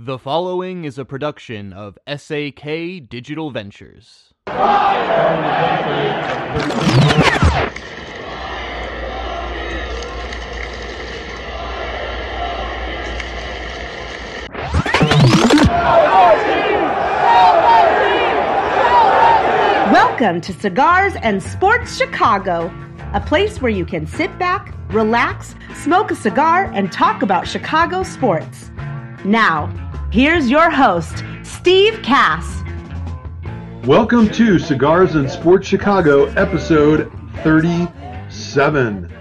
The following is a production of SAK Digital Ventures. Welcome to Cigars and Sports Chicago, a place where you can sit back, relax, smoke a cigar, and talk about Chicago sports. Now, here's your host, Steve Kass. Welcome to Cigars and Sports Chicago, episode 37.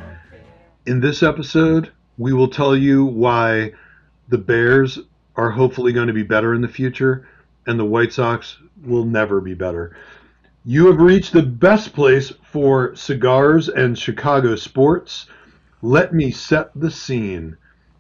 In this episode, we will tell you why the Bears are hopefully going to be better in the future and the White Sox will never be better. You have reached the best place for cigars and Chicago sports. Let me set the scene.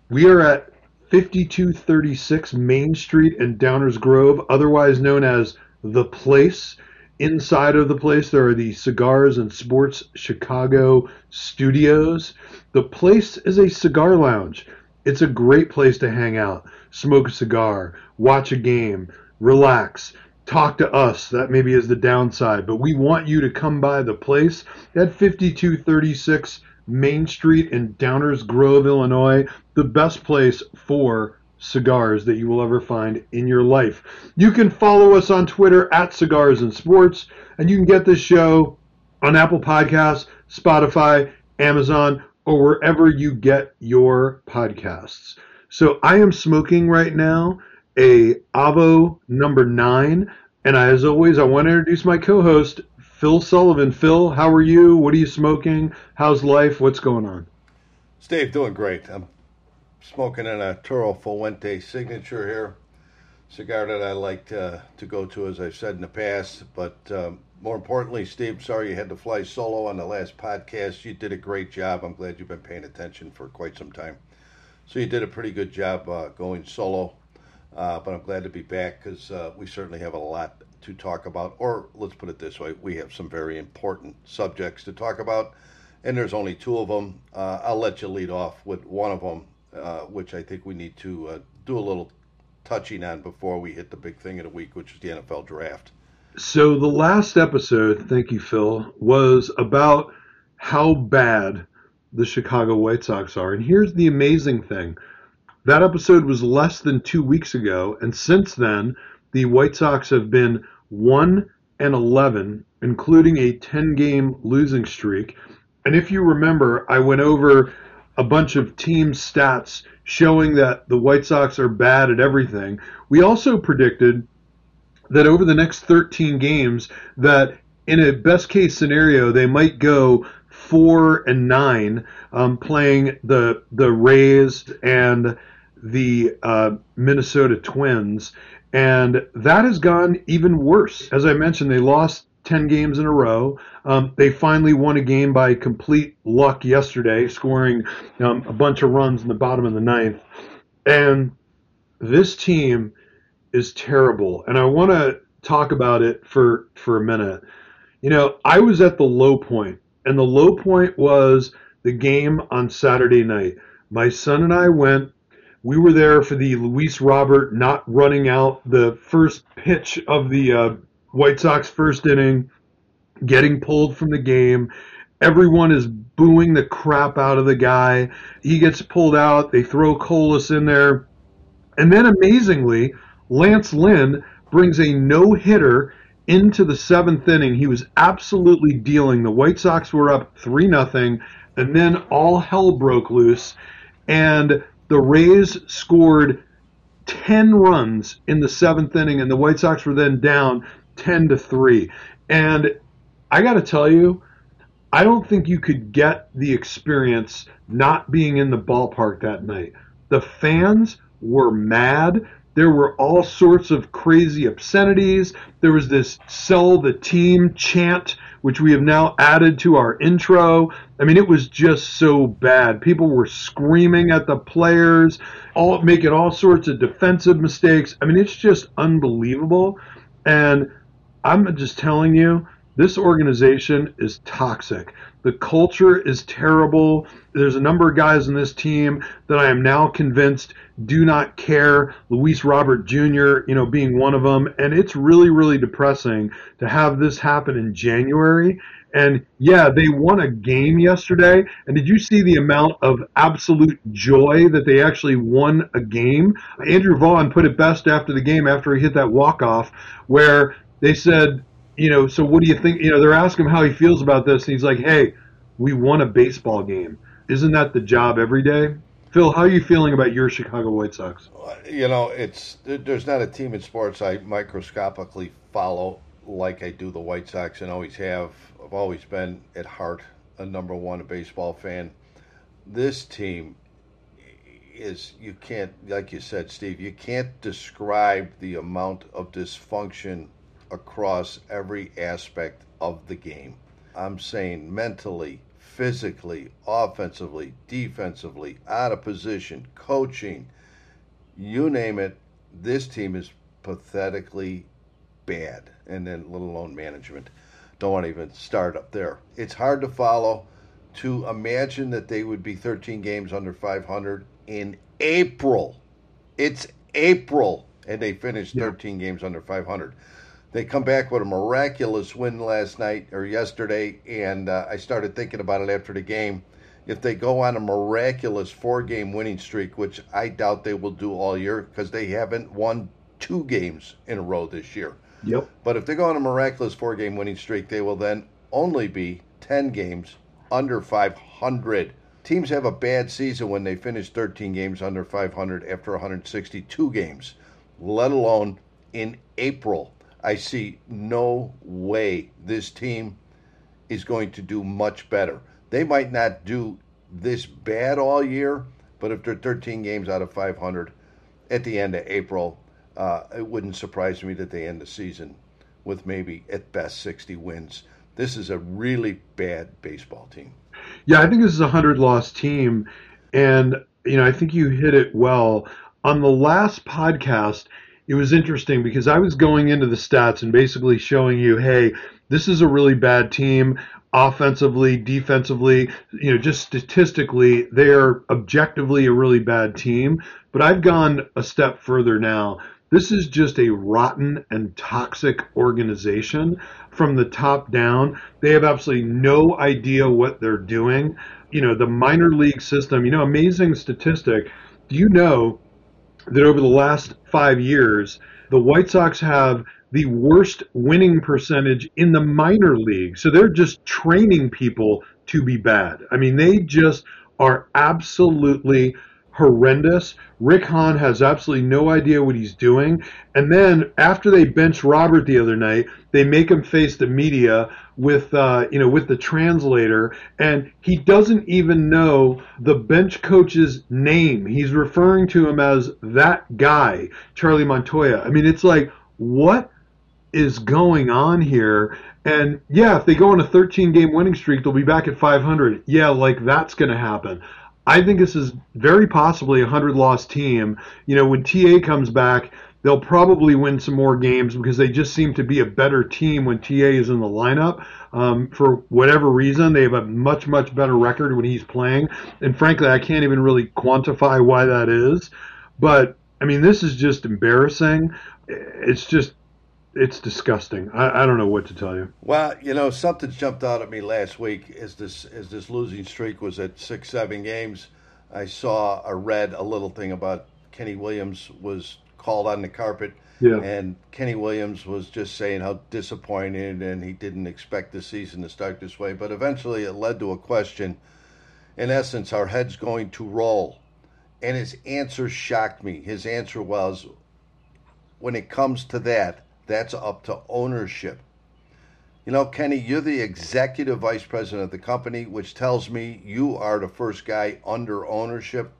We are at 5236 Main Street in Downers Grove, otherwise known as The Place. Inside of the place, there are the Cigars and Sports Chicago studios. The place is a cigar lounge. It's a great place to hang out, smoke a cigar, watch a game, relax talk to us. That maybe is the downside, but we want you to come by the place at 5236 Main Street in Downers Grove, Illinois, the best place for cigars that you will ever find in your life. You can follow us on Twitter at Cigars and Sports, and you can get this show on Apple Podcasts, Spotify, Amazon, or wherever you get your podcasts. So I am smoking right now a Avo number nine. And as always, I want to introduce my co-host, Phill Sullivan. Phill, how are you? What are you smoking? How's life? What's going on? Steve, doing great. I'm smoking an Arturo Fuente signature here, cigar that I like to, to go to, as I've said in the past. But um, more importantly, Steve, sorry you had to fly solo on the last podcast. You did a great job. I'm glad you've been paying attention for quite some time. So you did a pretty good job uh, going solo. Uh, but I'm glad to be back because uh, we certainly have a lot to talk about. Or let's put it this way we have some very important subjects to talk about, and there's only two of them. Uh, I'll let you lead off with one of them, uh, which I think we need to uh, do a little touching on before we hit the big thing of the week, which is the NFL draft. So, the last episode, thank you, Phill, was about how bad the Chicago White Sox are. And here's the amazing thing that episode was less than two weeks ago, and since then, the White Sox have been 1 and 11, including a 10 game losing streak. And if you remember, I went over a bunch of team stats showing that the White Sox are bad at everything. We also predicted that over the next 13 games that in a best case scenario they might go 4 and 9 um, playing the the Rays and the uh, Minnesota Twins, and that has gone even worse. As I mentioned, they lost 10 games in a row. Um, they finally won a game by complete luck yesterday, scoring um, a bunch of runs in the bottom of the ninth. And this team is terrible. And I want to talk about it for, for a minute. You know, I was at the low point, and the low point was the game on Saturday night. My son and I went we were there for the Luis Robert not running out the first pitch of the uh, White Sox first inning, getting pulled from the game. Everyone is booing the crap out of the guy. He gets pulled out. They throw Colas in there. And then amazingly, Lance Lynn brings a no hitter into the seventh inning. He was absolutely dealing. The White Sox were up 3 0, and then all hell broke loose. And the Rays scored 10 runs in the seventh inning, and the White Sox were then down 10 to 3. And I got to tell you, I don't think you could get the experience not being in the ballpark that night. The fans were mad. There were all sorts of crazy obscenities. There was this sell the team chant which we have now added to our intro. I mean, it was just so bad. People were screaming at the players, all making all sorts of defensive mistakes. I mean, it's just unbelievable. And I'm just telling you, this organization is toxic. The culture is terrible. There's a number of guys in this team that I am now convinced do not care. Luis Robert Jr., you know, being one of them. And it's really, really depressing to have this happen in January. And yeah, they won a game yesterday. And did you see the amount of absolute joy that they actually won a game? Andrew Vaughn put it best after the game, after he hit that walk off, where they said, you know, so what do you think? You know, they're asking him how he feels about this. And he's like, hey, we won a baseball game. Isn't that the job every day? Phill, how are you feeling about your Chicago White Sox? You know, it's there's not a team in sports I microscopically follow like I do the White Sox and always have. I've always been at heart a number one baseball fan. This team is you can't like you said, Steve, you can't describe the amount of dysfunction across every aspect of the game. I'm saying mentally, physically, offensively, defensively, out of position, coaching, you name it, this team is pathetically bad. And then, let alone management. Don't want to even start up there. It's hard to follow. To imagine that they would be 13 games under 500 in April. It's April, and they finished 13 yeah. games under 500. They come back with a miraculous win last night or yesterday, and uh, I started thinking about it after the game. If they go on a miraculous four game winning streak, which I doubt they will do all year because they haven't won two games in a row this year. Yep. But if they go on a miraculous four game winning streak, they will then only be 10 games under 500. Teams have a bad season when they finish 13 games under 500 after 162 games, let alone in April. I see no way this team is going to do much better. They might not do this bad all year, but if they're 13 games out of 500 at the end of April, uh, it wouldn't surprise me that they end the season with maybe at best 60 wins. This is a really bad baseball team. Yeah, I think this is a 100 loss team. And, you know, I think you hit it well. On the last podcast, it was interesting because I was going into the stats and basically showing you, hey, this is a really bad team offensively, defensively, you know, just statistically, they are objectively a really bad team. But I've gone a step further now. This is just a rotten and toxic organization from the top down. They have absolutely no idea what they're doing. You know, the minor league system, you know, amazing statistic. Do you know that over the last five years, the White Sox have the worst winning percentage in the minor league. So they're just training people to be bad. I mean, they just are absolutely horrendous. Rick Hahn has absolutely no idea what he's doing. And then after they bench Robert the other night, they make him face the media with uh, you know with the translator, and he doesn't even know the bench coach's name. He's referring to him as that guy, Charlie Montoyo. I mean, it's like what is going on here? And yeah, if they go on a 13 game winning streak, they'll be back at 500. Yeah, like that's going to happen. I think this is very possibly a 100 loss team. You know, when TA comes back, they'll probably win some more games because they just seem to be a better team when TA is in the lineup. Um, for whatever reason, they have a much, much better record when he's playing. And frankly, I can't even really quantify why that is. But, I mean, this is just embarrassing. It's just it's disgusting. I, I, don't know what to tell you. Well, you know, something jumped out at me last week as this as this losing streak was at six, seven games. I saw a read a little thing about Kenny Williams was called on the carpet. Yeah. And Kenny Williams was just saying how disappointed and he didn't expect the season to start this way. But eventually it led to a question. In essence, our head's going to roll. And his answer shocked me. His answer was when it comes to that, that's up to ownership. You know, Kenny, you're the executive vice president of the company, which tells me you are the first guy under ownership.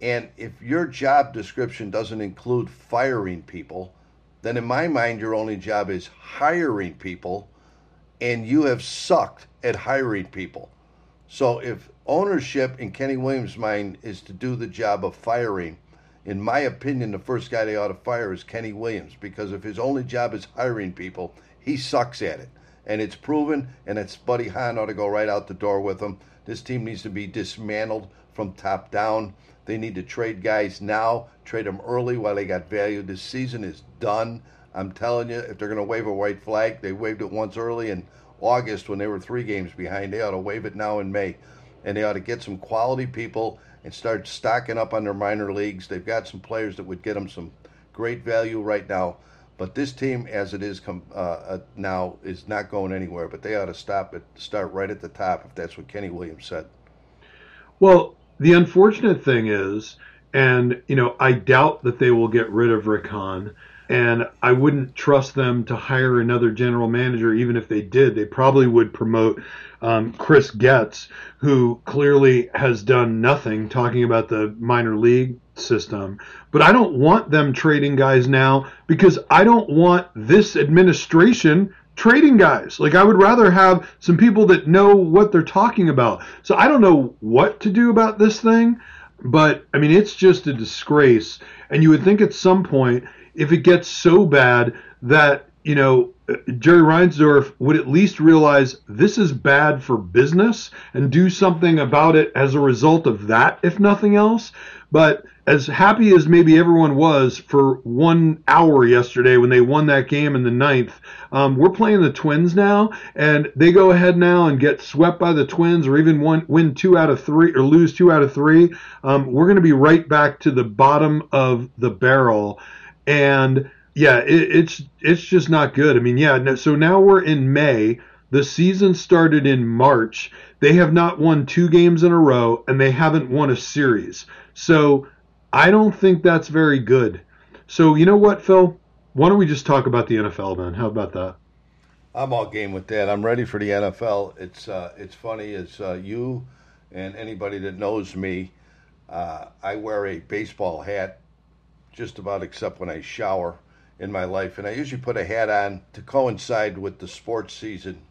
And if your job description doesn't include firing people, then in my mind, your only job is hiring people, and you have sucked at hiring people. So if ownership in Kenny Williams' mind is to do the job of firing, in my opinion, the first guy they ought to fire is Kenny Williams because if his only job is hiring people, he sucks at it. and it's proven, and it's Buddy Hahn ought to go right out the door with him. This team needs to be dismantled from top down. They need to trade guys now, trade them early while they got value. This season is done. I'm telling you, if they're going to wave a white flag, they waved it once early in August when they were three games behind. They ought to wave it now in May. And they ought to get some quality people and start stocking up on their minor leagues. They've got some players that would get them some great value right now. But this team, as it is com- uh, uh, now, is not going anywhere. But they ought to stop it, start right at the top, if that's what Kenny Williams said. Well, the unfortunate thing is, and you know, I doubt that they will get rid of Rick Hahn, and I wouldn't trust them to hire another general manager. Even if they did, they probably would promote um, Chris Getz, who clearly has done nothing. Talking about the minor league system, but I don't want them trading guys now because I don't want this administration trading guys. Like I would rather have some people that know what they're talking about. So I don't know what to do about this thing, but I mean it's just a disgrace. And you would think at some point if it gets so bad that, you know, Jerry Reinsdorf would at least realize this is bad for business and do something about it as a result of that, if nothing else. But as happy as maybe everyone was for one hour yesterday when they won that game in the ninth, um, we're playing the Twins now, and they go ahead now and get swept by the Twins, or even one, win two out of three or lose two out of three. Um, we're going to be right back to the bottom of the barrel, and yeah, it, it's it's just not good. I mean, yeah. So now we're in May. The season started in March. They have not won two games in a row, and they haven't won a series. So I don't think that's very good. So you know what, Phill? Why don't we just talk about the NFL then? How about that? I'm all game with that. I'm ready for the NFL. It's uh, it's funny as uh, you and anybody that knows me, uh, I wear a baseball hat just about except when I shower in my life, and I usually put a hat on to coincide with the sports season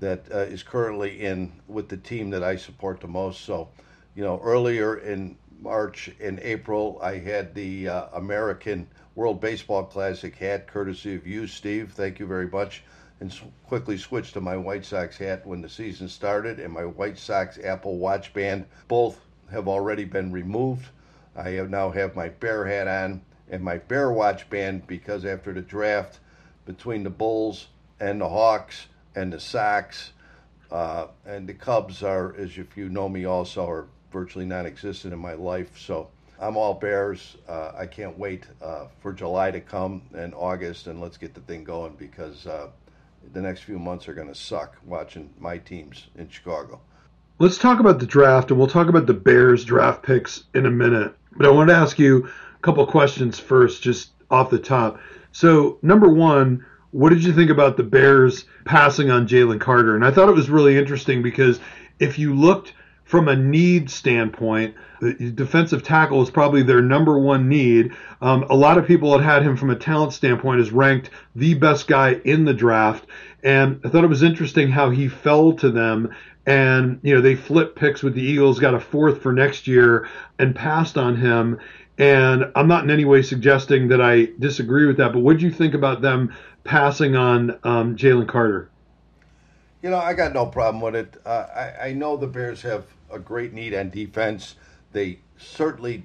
that uh, is currently in with the team that I support the most. So, you know, earlier in March and April, I had the uh, American World Baseball Classic hat, courtesy of you, Steve. Thank you very much. And quickly switched to my White Sox hat when the season started, and my White Sox Apple Watch band. Both have already been removed. I have now have my Bear hat on and my Bear Watch band because after the draft between the Bulls and the Hawks and the Sox uh, and the Cubs are, as if you know me also, are virtually non-existent in my life. So I'm all Bears. Uh, I can't wait uh, for July to come and August, and let's get the thing going because uh, the next few months are going to suck watching my teams in Chicago. Let's talk about the draft, and we'll talk about the Bears draft picks in a minute. But I wanted to ask you couple questions first, just off the top. So, number one, what did you think about the Bears passing on Jalen Carter? And I thought it was really interesting because if you looked from a need standpoint, defensive tackle is probably their number one need. Um, a lot of people had had him from a talent standpoint as ranked the best guy in the draft. And I thought it was interesting how he fell to them. And, you know, they flipped picks with the Eagles, got a fourth for next year, and passed on him. And I'm not in any way suggesting that I disagree with that, but what do you think about them passing on um, Jalen Carter? You know, I got no problem with it. Uh, I, I know the Bears have a great need on defense. They certainly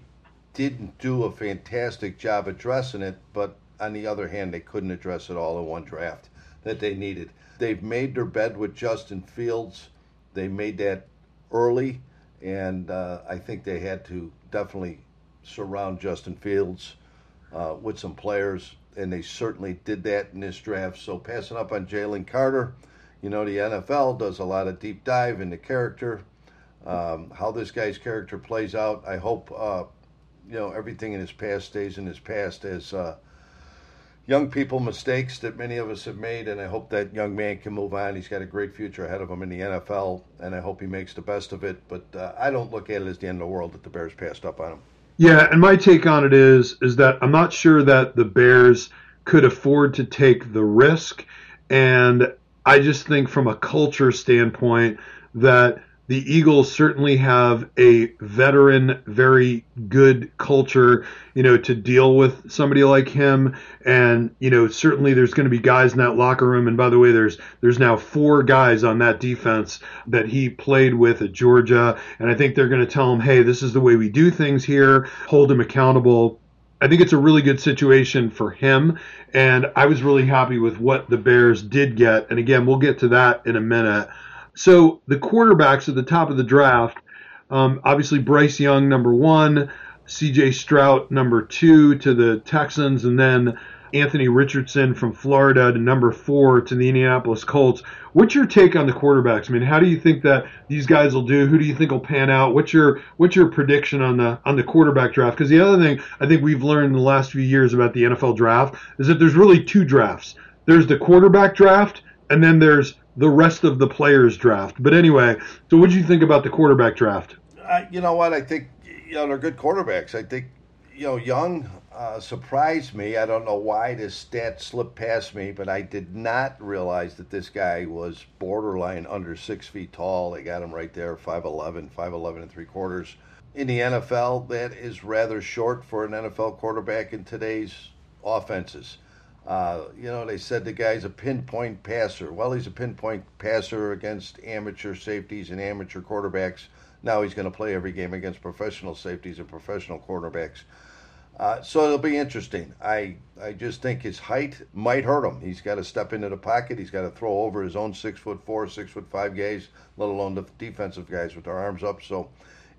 didn't do a fantastic job addressing it, but on the other hand, they couldn't address it all in one draft that they needed. They've made their bed with Justin Fields. They made that early, and uh, I think they had to definitely surround Justin Fields uh, with some players, and they certainly did that in this draft. So passing up on Jalen Carter, you know, the NFL does a lot of deep dive into character, um, how this guy's character plays out. I hope, uh, you know, everything in his past stays in his past as uh, young people mistakes that many of us have made, and I hope that young man can move on. He's got a great future ahead of him in the NFL, and I hope he makes the best of it. But uh, I don't look at it as the end of the world that the Bears passed up on him. Yeah, and my take on it is is that I'm not sure that the Bears could afford to take the risk, and I just think from a culture standpoint that the Eagles certainly have a veteran, very good culture, you know, to deal with somebody like him. And, you know, certainly there's going to be guys in that locker room. And by the way, there's there's now four guys on that defense that he played with at Georgia. And I think they're going to tell him, hey, this is the way we do things here, hold him accountable. I think it's a really good situation for him. And I was really happy with what the Bears did get. And again, we'll get to that in a minute. So the quarterbacks at the top of the draft, um, obviously Bryce Young number one, C.J. Stroud number two to the Texans, and then Anthony Richardson from Florida to number four to the Indianapolis Colts. What's your take on the quarterbacks? I mean, how do you think that these guys will do? Who do you think will pan out? What's your what's your prediction on the on the quarterback draft? Because the other thing I think we've learned in the last few years about the NFL draft is that there's really two drafts. There's the quarterback draft, and then there's the rest of the players draft. But anyway, so what do you think about the quarterback draft? Uh, you know what? I think you know they're good quarterbacks. I think you know Young uh, surprised me. I don't know why this stat slipped past me, but I did not realize that this guy was borderline under six feet tall. They got him right there, 5'11", 5'11 and three quarters. In the NFL, that is rather short for an NFL quarterback in today's offenses. Uh, you know, they said the guy's a pinpoint passer. Well, he's a pinpoint passer against amateur safeties and amateur quarterbacks. Now he's going to play every game against professional safeties and professional quarterbacks. Uh, so it'll be interesting. I I just think his height might hurt him. He's got to step into the pocket. He's got to throw over his own six foot four, six foot five guys, let alone the defensive guys with their arms up. So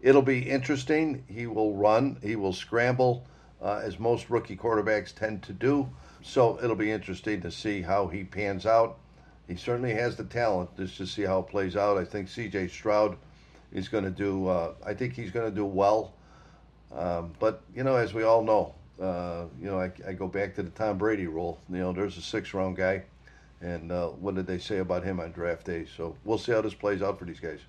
it'll be interesting. He will run. He will scramble, uh, as most rookie quarterbacks tend to do. So it'll be interesting to see how he pans out. He certainly has the talent. Just to see how it plays out. I think C.J. Stroud is going to do. Uh, I think he's going to do well. Um, but you know, as we all know, uh, you know, I, I, go back to the Tom Brady rule. You know, there's a six-round guy, and uh, what did they say about him on draft day? So we'll see how this plays out for these guys.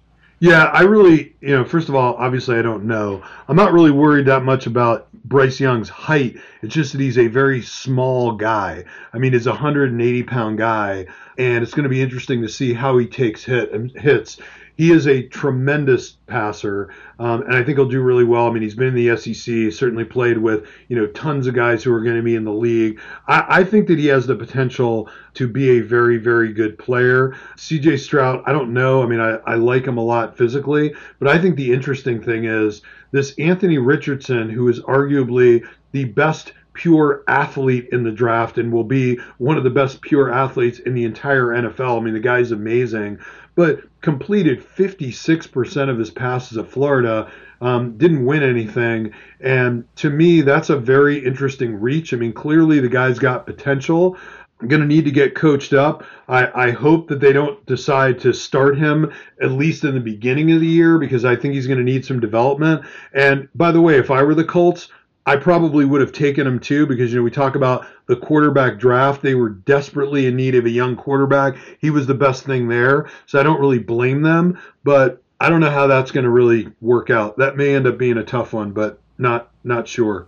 Yeah, I really, you know, first of all, obviously I don't know. I'm not really worried that much about Bryce Young's height. It's just that he's a very small guy. I mean, he's a 180 pound guy, and it's going to be interesting to see how he takes hit hits he is a tremendous passer, um, and I think he'll do really well. I mean, he's been in the SEC, certainly played with you know tons of guys who are going to be in the league. I, I think that he has the potential to be a very, very good player. C.J. Stroud, I don't know. I mean, I, I like him a lot physically, but I think the interesting thing is this Anthony Richardson, who is arguably the best pure athlete in the draft and will be one of the best pure athletes in the entire NFL. I mean, the guy's amazing but completed 56% of his passes at Florida. Um, didn't win anything. And to me, that's a very interesting reach. I mean, clearly the guy's got potential. I'm going to need to get coached up. I, I, hope that they don't decide to start him at least in the beginning of the year because I think he's going to need some development. And by the way, if I were the Colts, I probably would have taken him too because you know we talk about the quarterback draft. They were desperately in need of a young quarterback. He was the best thing there, so I don't really blame them. But I don't know how that's going to really work out. That may end up being a tough one, but not not sure.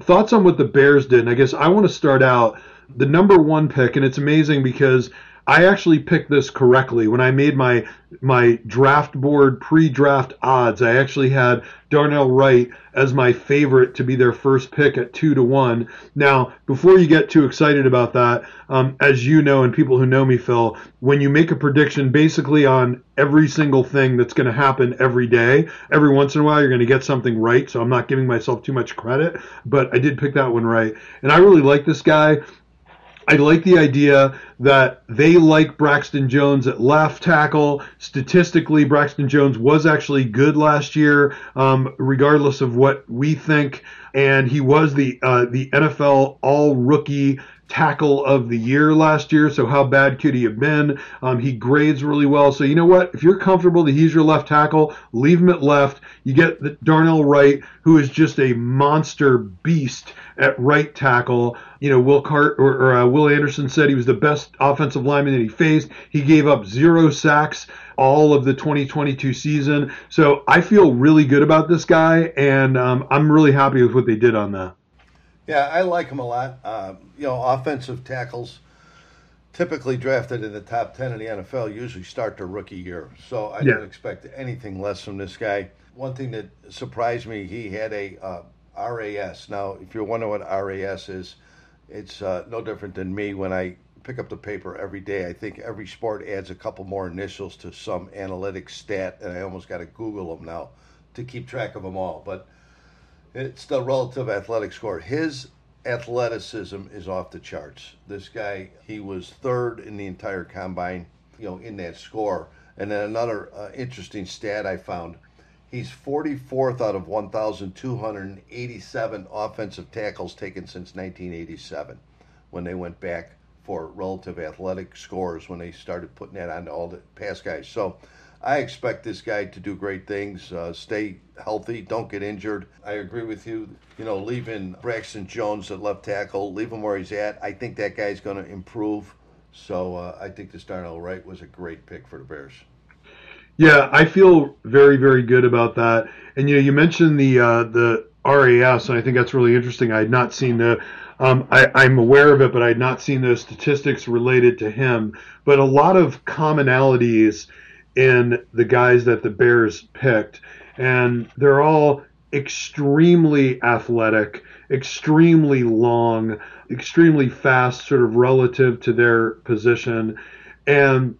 Thoughts on what the Bears did? And I guess I want to start out the number one pick, and it's amazing because I actually picked this correctly when I made my my draft board pre-draft odds. I actually had Darnell Wright as my favorite to be their first pick at two to one. Now, before you get too excited about that, um, as you know, and people who know me, Phill, when you make a prediction basically on every single thing that's going to happen every day, every once in a while you're going to get something right. So I'm not giving myself too much credit, but I did pick that one right, and I really like this guy. I like the idea that they like Braxton Jones at left tackle. Statistically, Braxton Jones was actually good last year, um, regardless of what we think. And he was the uh, the NFL All Rookie tackle of the year last year. So how bad could he have been? Um, he grades really well. So you know what? If you're comfortable that he's your left tackle, leave him at left. You get the Darnell Wright, who is just a monster beast at right tackle. You know, Will Cart or, or uh, Will Anderson said he was the best offensive lineman that he faced. He gave up zero sacks all of the 2022 season. So I feel really good about this guy, and um, I'm really happy with what they did on that. Yeah, I like him a lot. Uh, you know, offensive tackles typically drafted in the top 10 in the NFL usually start their rookie year. So I Yeah. don't expect anything less from this guy. One thing that surprised me, he had a uh, RAS. Now, if you're wondering what RAS is, it's uh, no different than me when I pick up the paper every day. I think every sport adds a couple more initials to some analytic stat, and I almost got to Google them now to keep track of them all. But it's the relative athletic score. His athleticism is off the charts. This guy, he was third in the entire combine, you know, in that score. And then another uh, interesting stat I found he's 44th out of 1,287 offensive tackles taken since 1987 when they went back for relative athletic scores when they started putting that on all the pass guys. So I expect this guy to do great things, uh, stay healthy, don't get injured. I agree with you. You know, leaving Braxton Jones at left tackle, leave him where he's at. I think that guy's going to improve. So uh, I think this Darnell Wright was a great pick for the Bears. Yeah, I feel very, very good about that. And you know, you mentioned the uh, the RAS, and I think that's really interesting. I had not seen the. Um, I, I'm aware of it, but I had not seen those statistics related to him. But a lot of commonalities in the guys that the Bears picked, and they're all extremely athletic, extremely long, extremely fast, sort of relative to their position, and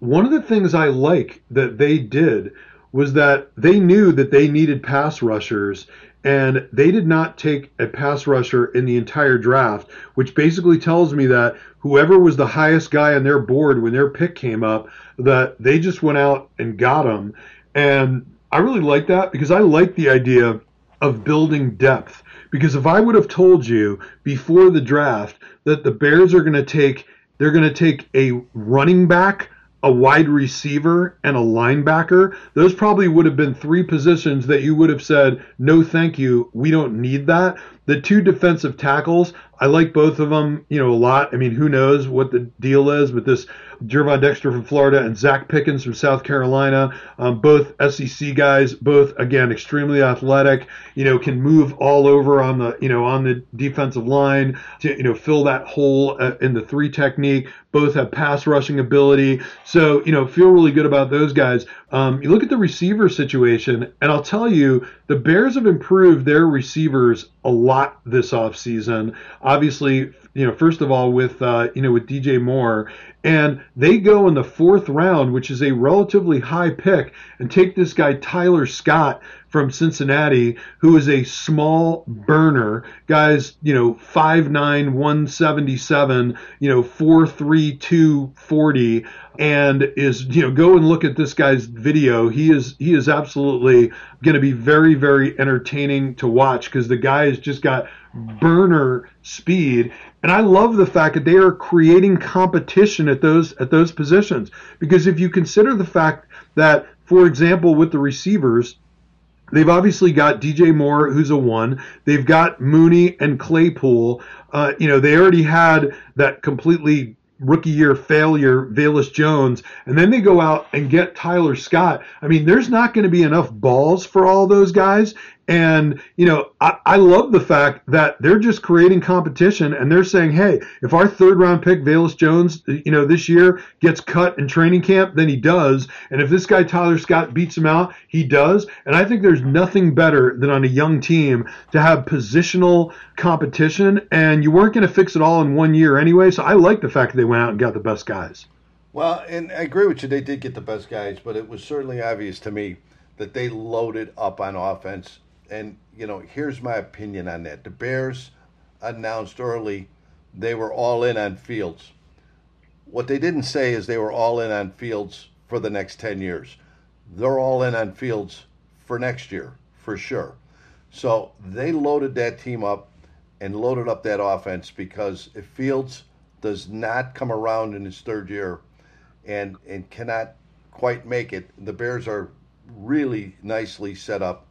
one of the things I like that they did was that they knew that they needed pass rushers and they did not take a pass rusher in the entire draft, which basically tells me that whoever was the highest guy on their board when their pick came up, that they just went out and got him. And I really like that because I like the idea of building depth. Because if I would have told you before the draft that the Bears are going to take they're going to take a running back, a wide receiver, and a linebacker. Those probably would have been three positions that you would have said, no, thank you. We don't need that. The two defensive tackles, I like both of them, you know, a lot. I mean, who knows what the deal is with this Gervon Dexter from Florida and Zacch Pickens from South Carolina, um, both SEC guys, both again extremely athletic. You know, can move all over on the you know on the defensive line to you know fill that hole uh, in the three technique. Both have pass rushing ability, so you know feel really good about those guys. Um, you look at the receiver situation, and I'll tell you, the Bears have improved their receivers a lot this offseason. Obviously, you know, first of all with uh, you know with DJ Moore, and they go in the fourth round, which is a relatively high pick, and take this guy Tyler Scott from Cincinnati, who is a small burner. Guys, you know, 5'9, 177, you know, 4'3, 240, and is, you know, go and look at this guy's video. He is he is absolutely going to be very, very entertaining to watch because the guy has just got burner speed. And I love the fact that they are creating competition at those at those positions. Because if you consider the fact that, for example, with the receivers, They've obviously got DJ Moore, who's a one. They've got Mooney and Claypool. Uh, you know, they already had that completely rookie year failure, Velus Jones, and then they go out and get Tyler Scott. I mean, there's not going to be enough balls for all those guys. And, you know, I, I love the fact that they're just creating competition and they're saying, hey, if our third round pick, Velus Jones, you know, this year gets cut in training camp, then he does. And if this guy, Tyler Scott, beats him out, he does. And I think there's nothing better than on a young team to have positional competition. And you weren't going to fix it all in one year anyway. So I like the fact that they went out and got the best guys. Well, and I agree with you. They did get the best guys, but it was certainly obvious to me that they loaded up on offense. And, you know, here's my opinion on that. The Bears announced early they were all in on Fields. What they didn't say is they were all in on Fields for the next 10 years. They're all in on Fields for next year, for sure. So they loaded that team up and loaded up that offense because if Fields does not come around in his third year and and cannot quite make it, the Bears are really nicely set up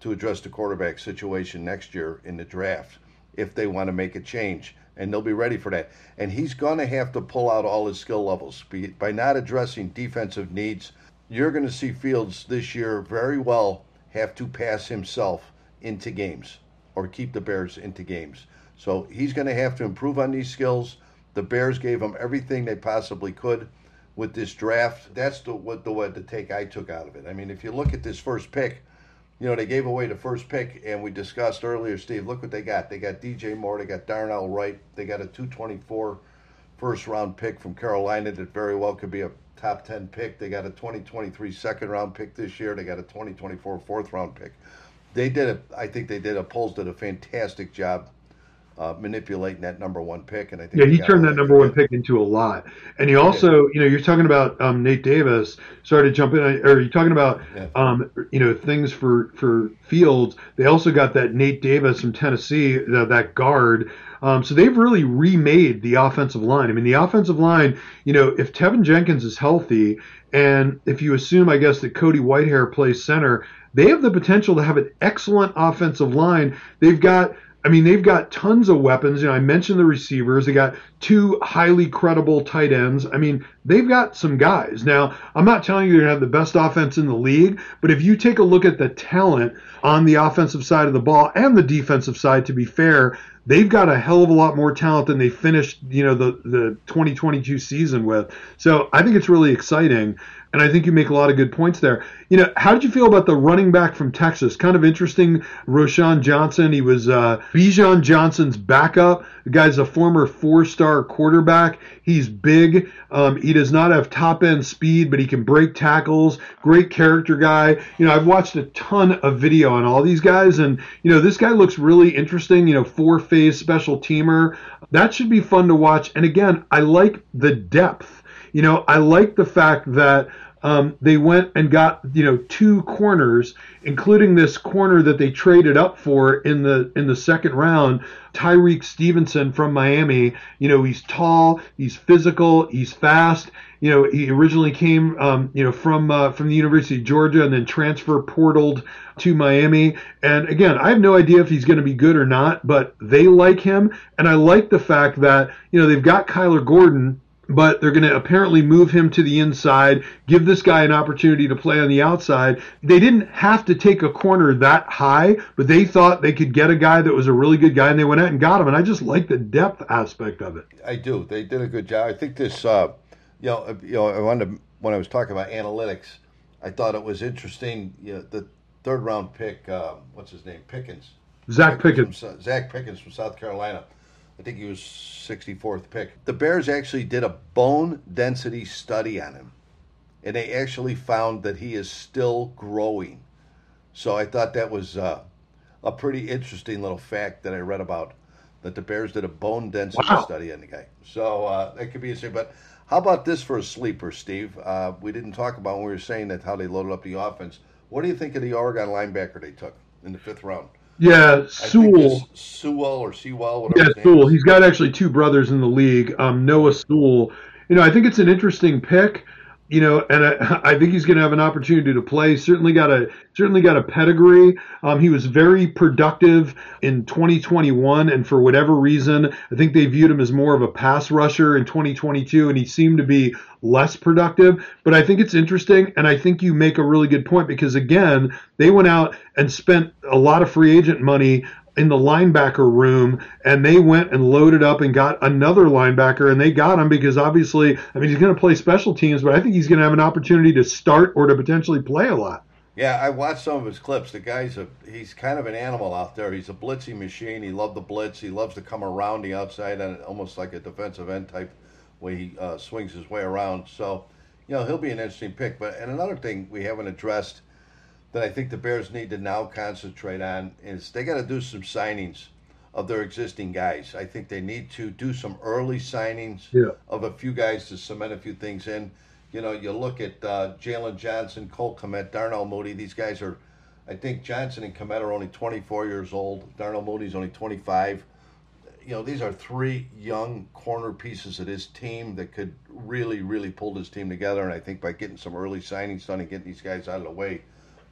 to address the quarterback situation next year in the draft if they want to make a change. And they'll be ready for that. And he's going to have to pull out all his skill levels. By not addressing defensive needs, you're going to see Fields this year very well have to pass himself into games or keep the Bears into games. So he's going to have to improve on these skills The Bears gave him everything they possibly could with this draft. That's the what the what the take I took out of it. I mean, if you look at this first pick, you know they gave away the first pick, and we discussed earlier, Steve. Look what they got. They got DJ Moore. They got Darnell Wright. They got a 224 first round pick from Carolina that very well could be a top 10 pick. They got a 2023 second round pick this year. They got a 2024 fourth round pick. They did a, I think they did a Poles did a fantastic job uh, manipulating that number one pick, and I think yeah, he turned that number one pick into a lot. And he also, you know, you're talking about um, Nate Davis. Sorry to jump in, or you're talking about, yeah. um, you know, things for for Fields. They also got that Nate Davis from Tennessee, uh, that guard. Um, so they've really remade the offensive line. I mean, the offensive line, you know, if Teven Jenkins is healthy, and if you assume, I guess, that Cody Whitehair plays center, they have the potential to have an excellent offensive line. They've got I mean, they've got tons of weapons. You know, I mentioned the receivers. They got two highly credible tight ends. I mean, they've got some guys. Now, I'm not telling you they're going to have the best offense in the league, but if you take a look at the talent on the offensive side of the ball and the defensive side, to be fair, they've got a hell of a lot more talent than they finished, you know, the, the 2022 season with. So I think it's really exciting. And I think you make a lot of good points there. You know, how did you feel about the running back from Texas? Kind of interesting, Roschon Johnson. He was uh, Bijan Johnson's backup. The guy's a former four-star quarterback. He's big. Um, he does not have top-end speed, but he can break tackles. Great character guy. You know, I've watched a ton of video on all these guys, and you know, this guy looks really interesting. You know, four-phase special teamer. That should be fun to watch. And again, I like the depth you know, I like the fact that um, they went and got you know two corners, including this corner that they traded up for in the in the second round, Tyrique Stevenson from Miami. You know, he's tall, he's physical, he's fast. You know, he originally came um, you know from uh, from the University of Georgia and then transfer portaled to Miami. And again, I have no idea if he's going to be good or not, but they like him, and I like the fact that you know they've got Kyler Gordon but they're going to apparently move him to the inside, give this guy an opportunity to play on the outside. They didn't have to take a corner that high, but they thought they could get a guy that was a really good guy, and they went out and got him. And I just like the depth aspect of it. I do. They did a good job. I think this, uh, you know, you know, I wanted when I was talking about analytics, I thought it was interesting. You know, the third round pick, uh, what's his name, Pickens. Zacch Pickens. Pickens. From, Zacch Pickens from South Carolina I think he was 64th pick. The Bears actually did a bone density study on him, and they actually found that he is still growing. So I thought that was uh, a pretty interesting little fact that I read about that the Bears did a bone density wow. study on the guy. So uh, that could be interesting. But how about this for a sleeper, Steve? Uh, we didn't talk about when we were saying that how they loaded up the offense. What do you think of the Oregon linebacker they took in the fifth round? Yeah, Sewell. Sewell or Sewell, whatever. Yeah, Sewell. He's got actually two brothers in the league. Um, Noah Sewell. You know, I think it's an interesting pick you know, and I, I think he's going to have an opportunity to play. Certainly got a certainly got a pedigree. Um, he was very productive in 2021, and for whatever reason, I think they viewed him as more of a pass rusher in 2022, and he seemed to be less productive. But I think it's interesting, and I think you make a really good point because again, they went out and spent a lot of free agent money in the linebacker room and they went and loaded up and got another linebacker and they got him because obviously I mean he's going to play special teams but I think he's going to have an opportunity to start or to potentially play a lot. Yeah, I watched some of his clips. The guy's a he's kind of an animal out there. He's a blitzing machine. He loves the blitz. He loves to come around the outside and almost like a defensive end type way he uh, swings his way around. So, you know, he'll be an interesting pick. But and another thing we haven't addressed that I think the Bears need to now concentrate on is they got to do some signings of their existing guys. I think they need to do some early signings yeah. of a few guys to cement a few things in. You know, you look at uh, Jaylon Johnson, Cole Kmet, Darnell Moody. These guys are, I think Johnson and Kmet are only 24 years old. Darnell Mooney's only 25. You know, these are three young corner pieces of this team that could really, really pull this team together. And I think by getting some early signings done and getting these guys out of the way,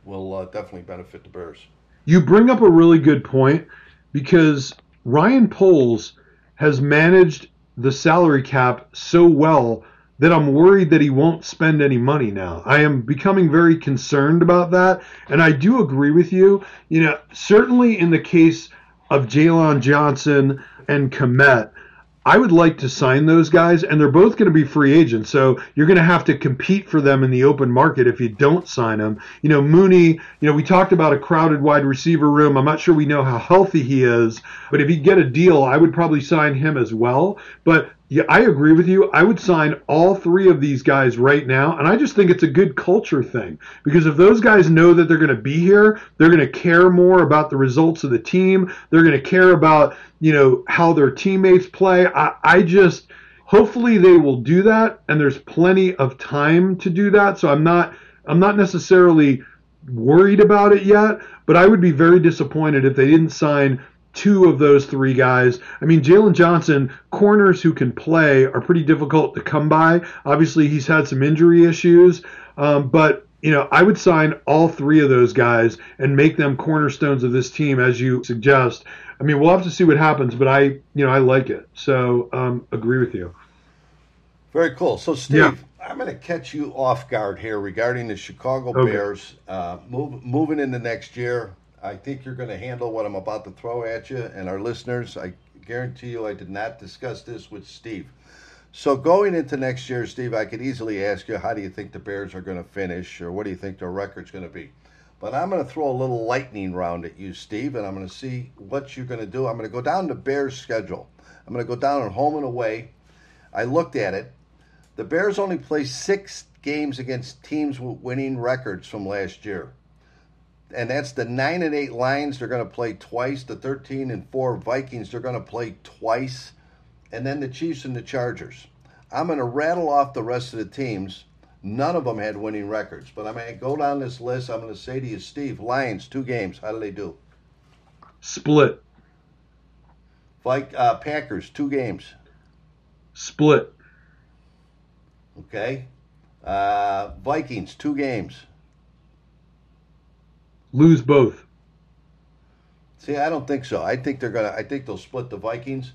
will uh, definitely benefit the Bears. You bring up a really good point because Ryan Poles has managed the salary cap so well that I'm worried that he won't spend any money now. I am becoming very concerned about that. And I do agree with you. You know, certainly in the case of Jaylon Johnson and Kmet, I would like to sign those guys, and they're both going to be free agents. So you're going to have to compete for them in the open market if you don't sign them. You know, Mooney, you know, we talked about a crowded wide receiver room. I'm not sure we know how healthy he is, but if you get a deal, I would probably sign him as well. But yeah, I agree with you. I would sign all three of these guys right now. And I just think it's a good culture thing because if those guys know that they're going to be here, they're going to care more about the results of the team. They're going to care about, you know, how their teammates play. I, I just, hopefully they will do that. And there's plenty of time to do that. So I'm not, I'm not necessarily worried about it yet, but I would be very disappointed if they didn't sign two of those three guys. I mean, Jaylon Johnson, corners who can play are pretty difficult to come by. Obviously, he's had some injury issues, um, but you know, I would sign all three of those guys and make them cornerstones of this team, as you suggest. I mean, we'll have to see what happens, but I, you know, I like it. So, um, agree with you. Very cool. So, Steve, yeah. I'm going to catch you off guard here regarding the Chicago okay. Bears uh, move, moving into next year. I think you're going to handle what I'm about to throw at you and our listeners. I guarantee you I did not discuss this with Steve. So going into next year, Steve, I could easily ask you, how do you think the Bears are going to finish, or what do you think their record's going to be? But I'm going to throw a little lightning round at you, Steve, and I'm going to see what you're going to do. I'm going to go down the Bears' schedule. I'm going to go down on home and away. I looked at it. The Bears only play six games against teams with winning records from last year and that's the nine and eight Lions. They're going to play twice. The thirteen and four Vikings. They're going to play twice, and then the Chiefs and the Chargers. I'm going to rattle off the rest of the teams. None of them had winning records, but I'm going to go down this list. I'm going to say to you, Steve, Lions two games. How do they do? Split. Like uh, Packers two games. Split. Okay. Uh, Vikings two games. Lose both. See, I don't think so. I think they're gonna. I think they'll split the Vikings,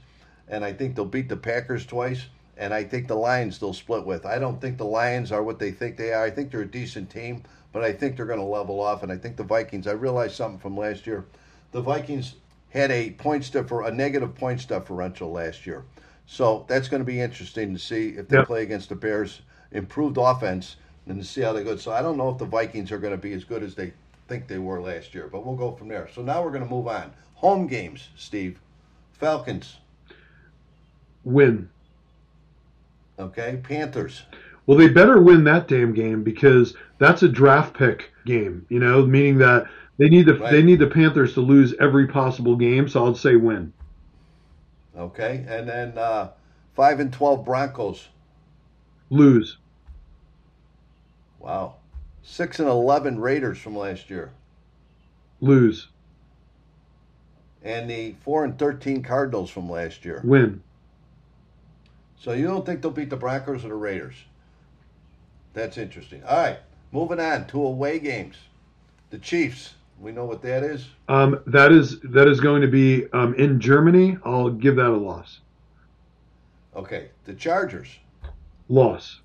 and I think they'll beat the Packers twice, and I think the Lions they'll split with. I don't think the Lions are what they think they are. I think they're a decent team, but I think they're going to level off. And I think the Vikings. I realized something from last year. The Vikings had a points differ, a negative points differential last year, so that's going to be interesting to see if they yep. play against the Bears, improved offense, and to see how they go. So I don't know if the Vikings are going to be as good as they think they were last year. But we'll go from there. So now we're going to move on. Home games, Steve. Falcons. Win. Okay. Panthers. Well, they better win that damn game because that's a draft pick game. You know, meaning that they need the right. they need the Panthers to lose every possible game. So I'll say win. Okay, and then uh, five and twelve Broncos. Lose. Wow. Six and eleven Raiders from last year. Lose. And the four and thirteen Cardinals from last year. Win. So you don't think they'll beat the Broncos or the Raiders? That's interesting. All right, moving on to away games. The Chiefs. We know what that is. Um, that is that is going to be um, in Germany. I'll give that a loss. Okay, the Chargers. Loss.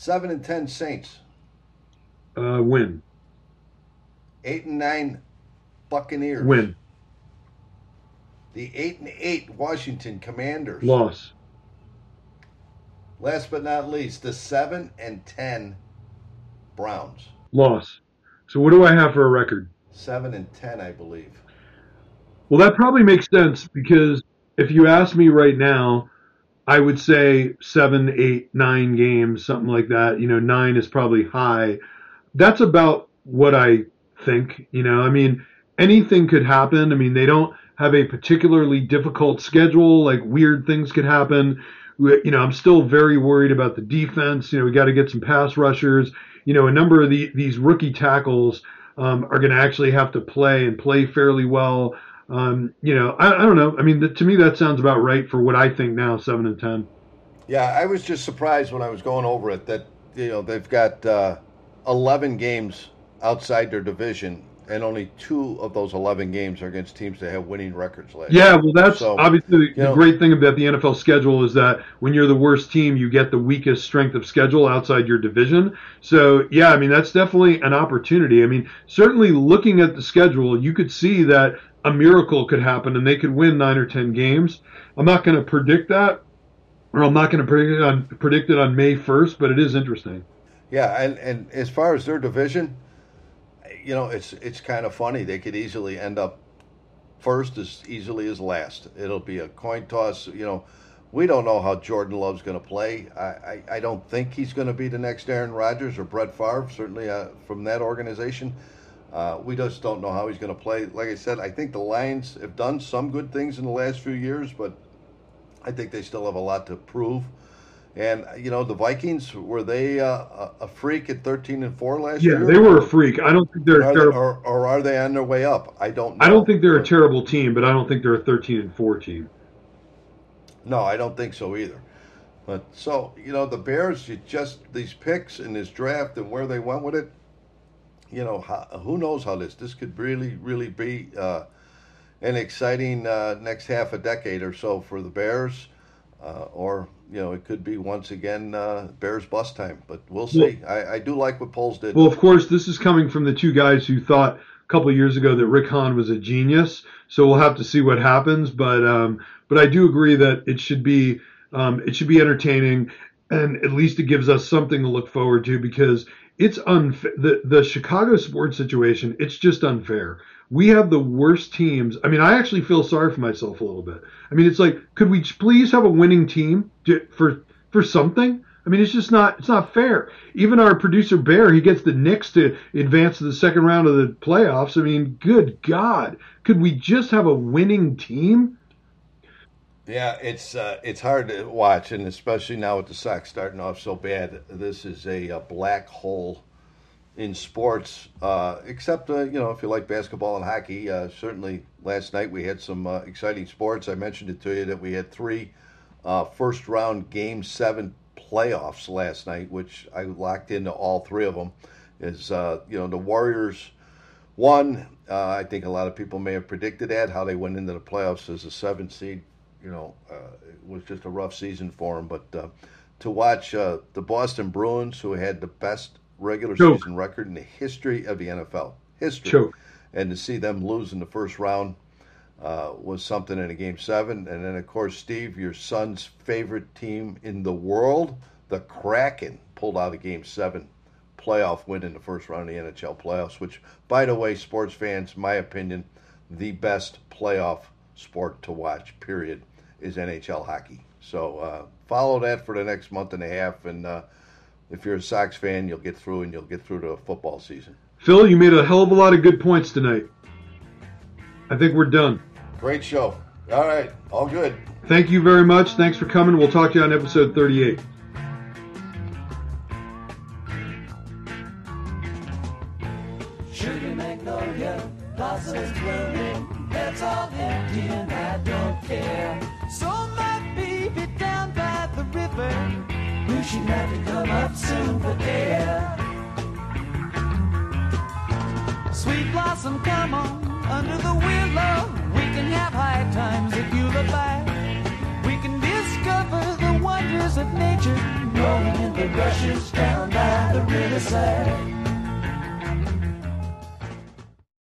Seven and ten Saints. Uh, win. Eight and nine Buccaneers. Win. The eight and eight Washington Commanders. Loss. Last but not least, the seven and ten Browns. Loss. So what do I have for a record? Seven and ten, I believe. Well, that probably makes sense because if you ask me right now, I would say seven, eight, nine games, something like that. You know, nine is probably high. That's about what I think. You know, I mean, anything could happen. I mean, they don't have a particularly difficult schedule. Like weird things could happen. You know, I'm still very worried about the defense. You know, we got to get some pass rushers. You know, a number of the, these rookie tackles um, are going to actually have to play and play fairly well. Um, you know, I, I, don't know. I mean, the, to me, that sounds about right for what I think now, seven and ten. Yeah, I was just surprised when I was going over it that you know they've got uh, eleven games outside their division, and only two of those 11 games are against teams that have winning records last Yeah, well, that's so, obviously the know, great thing about the NFL schedule is that when you're the worst team, you get the weakest strength of schedule outside your division. So, yeah, I mean, that's definitely an opportunity. I mean, certainly looking at the schedule, you could see that a miracle could happen and they could win nine or ten games. I'm not going to predict that, or I'm not going to predict it on predict it on May 1st, but it is interesting. Yeah, and, and as far as their division, you know, it's it's kind of funny. They could easily end up first as easily as last. It'll be a coin toss. You know, we don't know how Jordan Love's going to play. I, I, I, don't think he's going to be the next Aaron Rodgers or Brett Favre, certainly uh, from that organization. Uh, we just don't know how he's going to play. Like I said, I think the Lions have done some good things in the last few years, but I think they still have a lot to prove. And you know the Vikings were they uh, a freak at thirteen and four last yeah, year? Yeah, they were a freak. I don't think they're, are they, or, or, are they on their way up? I don't. know. I don't think they're a terrible team, but I don't think they're a thirteen and four team. No, I don't think so either. But so you know the Bears, you just these picks in this draft and where they went with it. You know how, who knows how this this could really really be uh, an exciting uh, next half a decade or so for the Bears, uh, or you know, it could be once again uh, Bears bust time, but we'll see. Well, I, I, do like what Poles did. Well, of course, this is coming from the two guys who thought a couple years ago that Rick Hahn was a genius. So we'll have to see what happens. But um, but I do agree that it should be um, it should be entertaining, and at least it gives us something to look forward to because it's unfair. The the Chicago sports situation, it's just unfair we have the worst teams. I mean, I actually feel sorry for myself a little bit. I mean, it's like, could we please have a winning team to, for for something? I mean, it's just not it's not fair. Even our producer Bear, he gets the Knicks to advance to the second round of the playoffs. I mean, good God, could we just have a winning team? Yeah, it's uh, it's hard to watch, and especially now with the Sox starting off so bad. This is a, a black hole in sports, uh, except uh, you know if you like basketball and hockey. Uh, certainly, last night we had some uh, exciting sports. I mentioned it to you that we had three uh, first round Game Seven playoffs last night, which I locked into all three of them. Is you know the Warriors won. I think a lot of people may have predicted that how they went into the playoffs as a seven seed. You know, uh, it was just a rough season for them, but uh, to watch uh, the Boston Bruins, who had the best regular Choke. season record in the history of the NFL. History. Choke. And to see them lose in the first round uh, was something in a game seven. And then, of course, Steve, your son's favorite team in the world, the Kraken, pulled out a game seven playoff win in the first round of the NHL playoffs, which, by the way, sports fans, my opinion, the best playoff sport to watch, period, is NHL hockey. So uh, follow that for the next month and a half. And, uh, if you're a Sox fan, you'll get through and you'll get through to a football season. Phill, you made a hell of a lot of good points tonight. I think we're done. Great show. All right, all good. Thank you very much. Thanks for coming. We'll talk to you on episode 38. Blossom, come on, under the willow. We can have high times if you look back. We can discover the wonders of nature, rolling in the rushes down by the riverside.